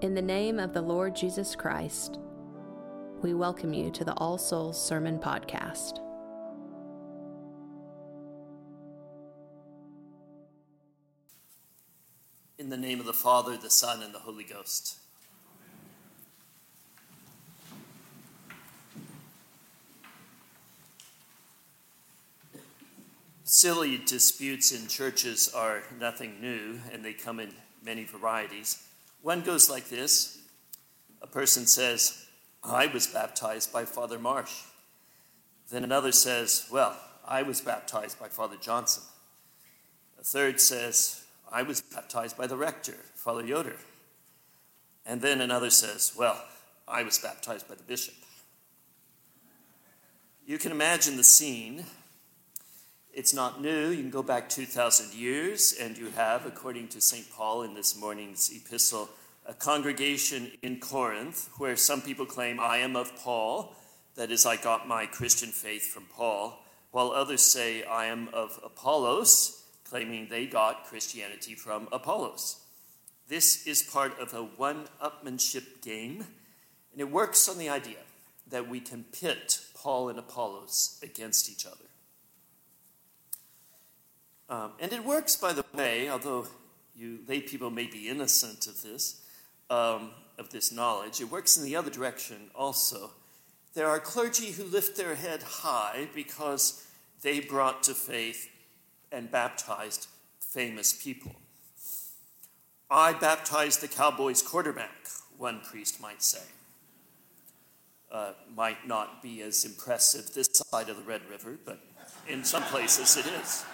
In the name of the Lord Jesus Christ, we welcome you to the All Souls Sermon Podcast. In the name of the Father, the Son, and the Holy Ghost. Silly disputes in churches are nothing new, and they come in many varieties. One goes like this a person says, I was baptized by Father Marsh. Then another says, Well, I was baptized by Father Johnson. A third says, I was baptized by the rector, Father Yoder. And then another says, Well, I was baptized by the bishop. You can imagine the scene. It's not new. You can go back 2,000 years, and you have, according to St. Paul in this morning's epistle, a congregation in Corinth where some people claim, I am of Paul, that is, I got my Christian faith from Paul, while others say, I am of Apollos, claiming they got Christianity from Apollos. This is part of a one upmanship game, and it works on the idea that we can pit Paul and Apollos against each other. Um, and it works, by the way, although you lay people may be innocent of this, um, of this knowledge. It works in the other direction also. There are clergy who lift their head high because they brought to faith and baptized famous people. I baptized the Cowboys quarterback, one priest might say. Uh, might not be as impressive this side of the Red River, but in some places it is.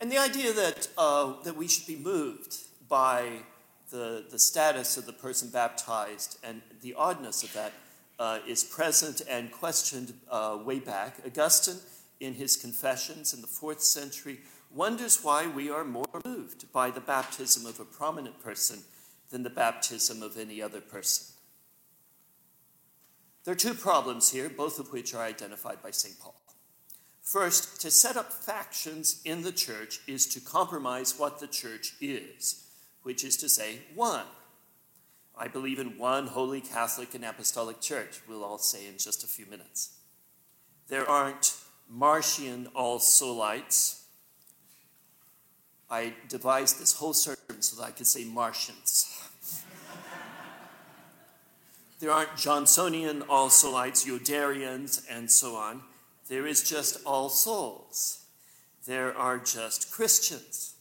And the idea that, uh, that we should be moved by the, the status of the person baptized and the oddness of that uh, is present and questioned uh, way back. Augustine, in his Confessions in the fourth century, wonders why we are more moved by the baptism of a prominent person than the baptism of any other person. There are two problems here, both of which are identified by St. Paul. First, to set up factions in the church is to compromise what the church is, which is to say, one. I believe in one holy Catholic and Apostolic Church, we'll all say in just a few minutes. There aren't Martian all soulites. I devised this whole sermon so that I could say Martians. there aren't Johnsonian all soulites, Yoderians, and so on. There is just all souls. There are just Christians.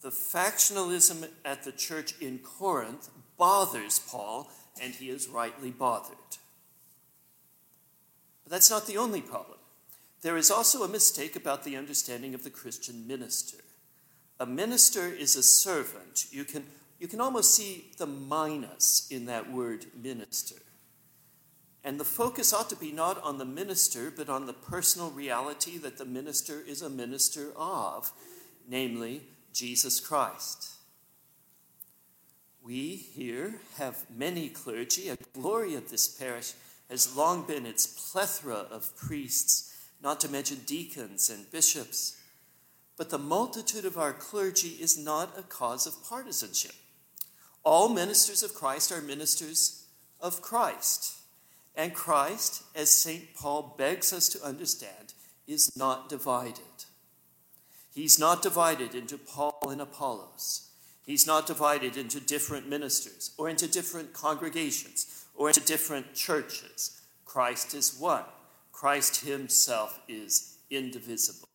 The factionalism at the church in Corinth bothers Paul, and he is rightly bothered. But that's not the only problem. There is also a mistake about the understanding of the Christian minister. A minister is a servant. You can, you can almost see the minus in that word minister. And the focus ought to be not on the minister, but on the personal reality that the minister is a minister of, namely Jesus Christ. We here have many clergy. A glory of this parish has long been its plethora of priests, not to mention deacons and bishops. But the multitude of our clergy is not a cause of partisanship. All ministers of Christ are ministers of Christ. And Christ, as St. Paul begs us to understand, is not divided. He's not divided into Paul and Apollos. He's not divided into different ministers or into different congregations or into different churches. Christ is one. Christ himself is indivisible.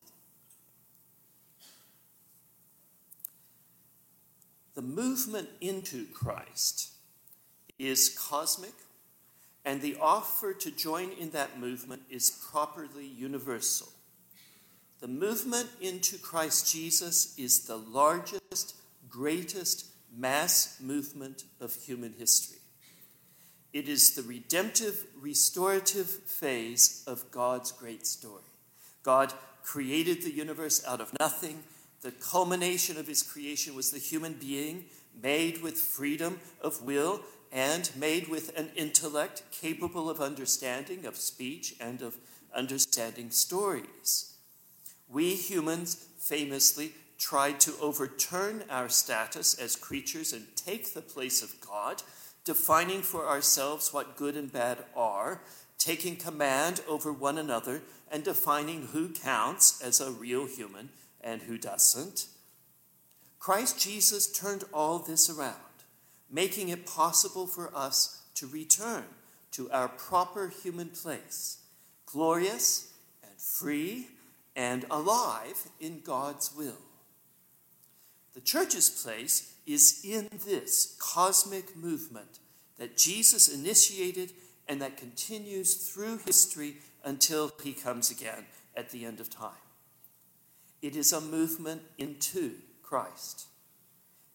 The movement into Christ is cosmic and the offer to join in that movement is properly universal. The movement into Christ Jesus is the largest, greatest mass movement of human history. It is the redemptive, restorative phase of God's great story. God created the universe out of nothing. The culmination of his creation was the human being made with freedom of will and made with an intellect capable of understanding of speech and of understanding stories. We humans famously tried to overturn our status as creatures and take the place of God, defining for ourselves what good and bad are, taking command over one another, and defining who counts as a real human and who doesn't. Christ Jesus turned all this around, making it possible for us to return to our proper human place, glorious and free and alive in God's will. The church's place is in this cosmic movement that Jesus initiated and that continues through history until he comes again at the end of time. It is a movement into Christ.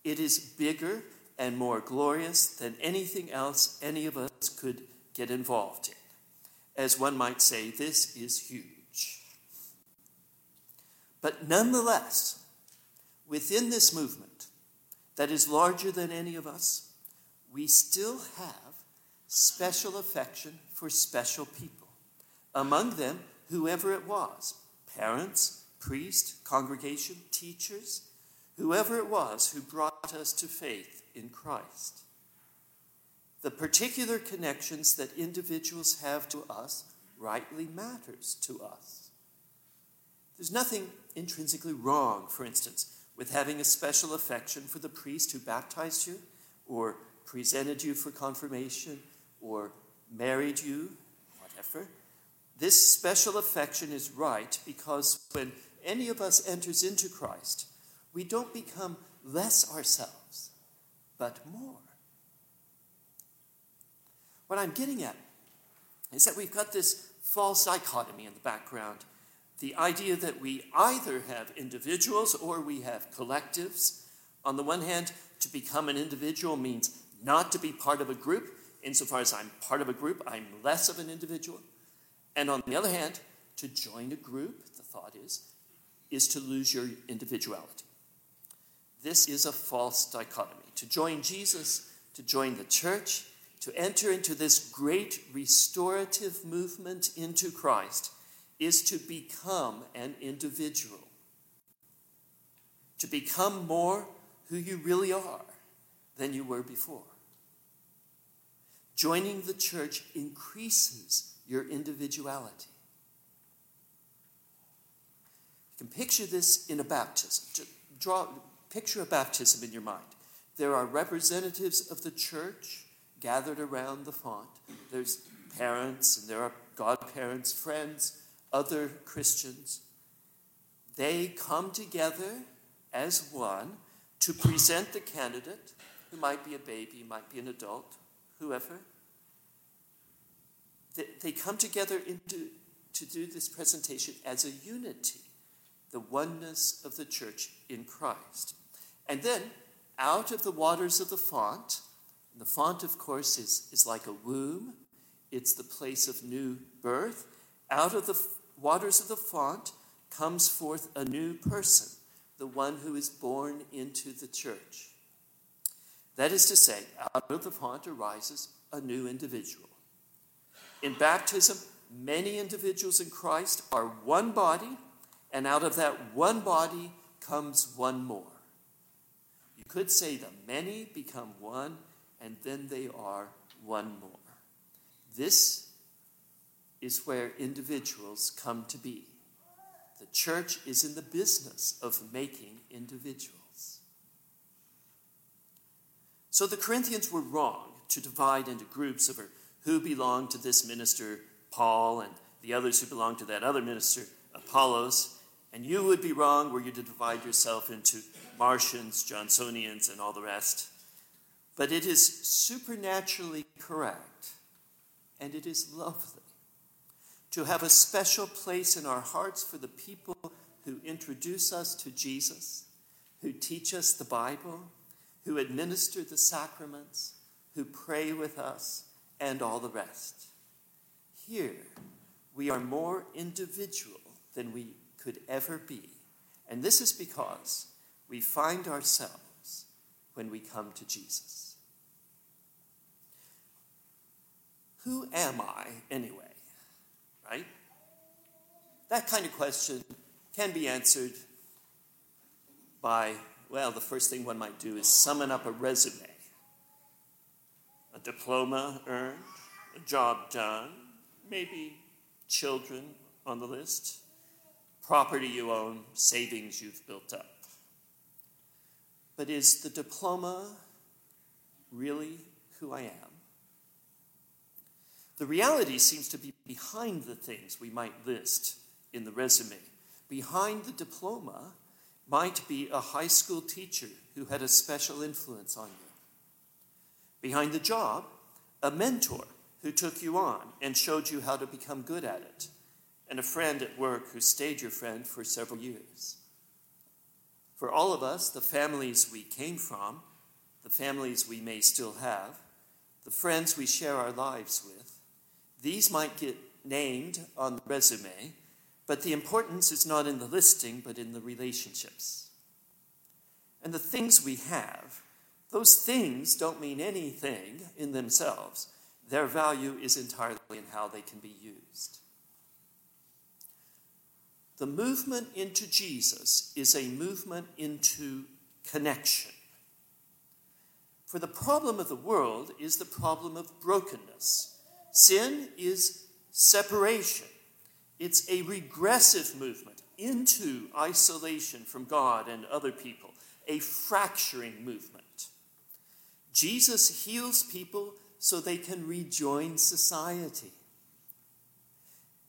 It is bigger and more glorious than anything else any of us could get involved in. As one might say, this is huge. But nonetheless, within this movement that is larger than any of us, we still have special affection for special people. Among them, whoever it was parents, priest, congregation, teachers, whoever it was who brought us to faith in Christ. The particular connections that individuals have to us rightly matters to us. There's nothing intrinsically wrong, for instance, with having a special affection for the priest who baptized you, or presented you for confirmation, or married you, whatever. This special affection is right because when any of us enters into Christ, we don't become less ourselves, but more. What I'm getting at is that we've got this false dichotomy in the background the idea that we either have individuals or we have collectives. On the one hand, to become an individual means not to be part of a group. Insofar as I'm part of a group, I'm less of an individual. And on the other hand, to join a group, the thought is, is to lose your individuality. This is a false dichotomy. To join Jesus, to join the church, to enter into this great restorative movement into Christ is to become an individual, to become more who you really are than you were before. Joining the church increases your individuality. You can picture this in a baptism. Draw, picture a baptism in your mind. There are representatives of the church gathered around the font. There's parents, and there are godparents, friends, other Christians, they come together as one to present the candidate, who might be a baby, might be an adult, whoever. They come together into, to do this presentation as a unity, the oneness of the church in Christ. And then, out of the waters of the font, the font, of course, is, is like a womb, it's the place of new birth. Out of the waters of the font comes forth a new person, the one who is born into the church. That is to say, out of the font arises a new individual. In baptism, many individuals in Christ are one body, and out of that one body comes one more. You could say the many become one, and then they are one more. This is where individuals come to be. The church is in the business of making individuals. So the Corinthians were wrong to divide into groups over who belonged to this minister, Paul, and the others who belonged to that other minister, Apollos. And you would be wrong were you to divide yourself into Martians, Johnsonians, and all the rest. But it is supernaturally correct, and it is lovely to have a special place in our hearts for the people who introduce us to Jesus, who teach us the Bible, who administer the sacraments, who pray with us, and all the rest. Here, we are more individual than we could ever be. And this is because we find ourselves when we come to Jesus. Who am I anyway? right? That kind of question can be answered by, well, the first thing one might do is summon up a resume, a diploma earned, a job done, maybe children on the list, property you own, savings you've built up. But is the diploma really who I am? The reality seems to be behind the things we might list in the resume. Behind the diploma might be a high school teacher who had a special influence on you. Behind the job, a mentor who took you on and showed you how to become good at it, and a friend at work who stayed your friend for several years. For all of us, the families we came from, the families we may still have, the friends we share our lives with, these might get named on the resume, but the importance is not in the listing, but in the relationships. And the things we have, those things don't mean anything in themselves. Their value is entirely in how they can be used. The movement into Jesus is a movement into connection. For the problem of the world is the problem of brokenness. Sin is separation, it's a regressive movement into isolation from God and other people, a fracturing movement. Jesus heals people so they can rejoin society.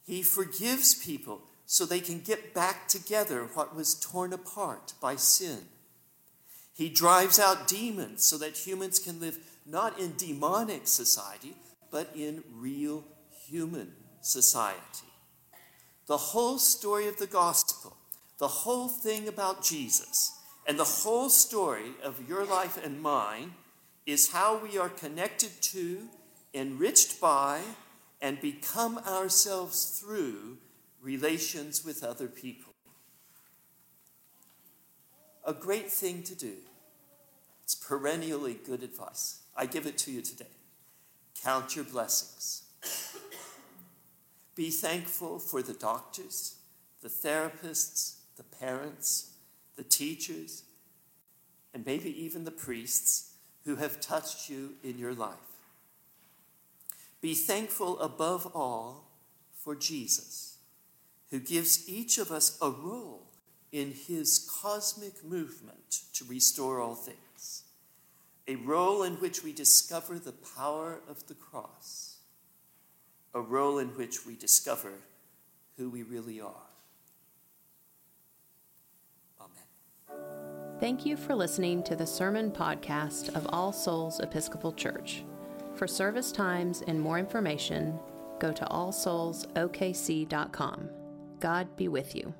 He forgives people so they can get back together what was torn apart by sin. He drives out demons so that humans can live not in demonic society, but in real human society. The whole story of the gospel, the whole thing about Jesus, and the whole story of your life and mine is how we are connected to, enriched by, and become ourselves through relations with other people. A great thing to do. It's perennially good advice. I give it to you today. Count your blessings. Be thankful for the doctors, the therapists, the parents, the teachers, and maybe even the priests who have touched you in your life. Be thankful above all for Jesus, who gives each of us a role in his cosmic movement to restore all things, a role in which we discover the power of the cross, a role in which we discover who we really are. Amen. Thank you for listening to the sermon podcast of All Souls Episcopal Church. For service times and more information, go to allsoulsokc.com. God be with you.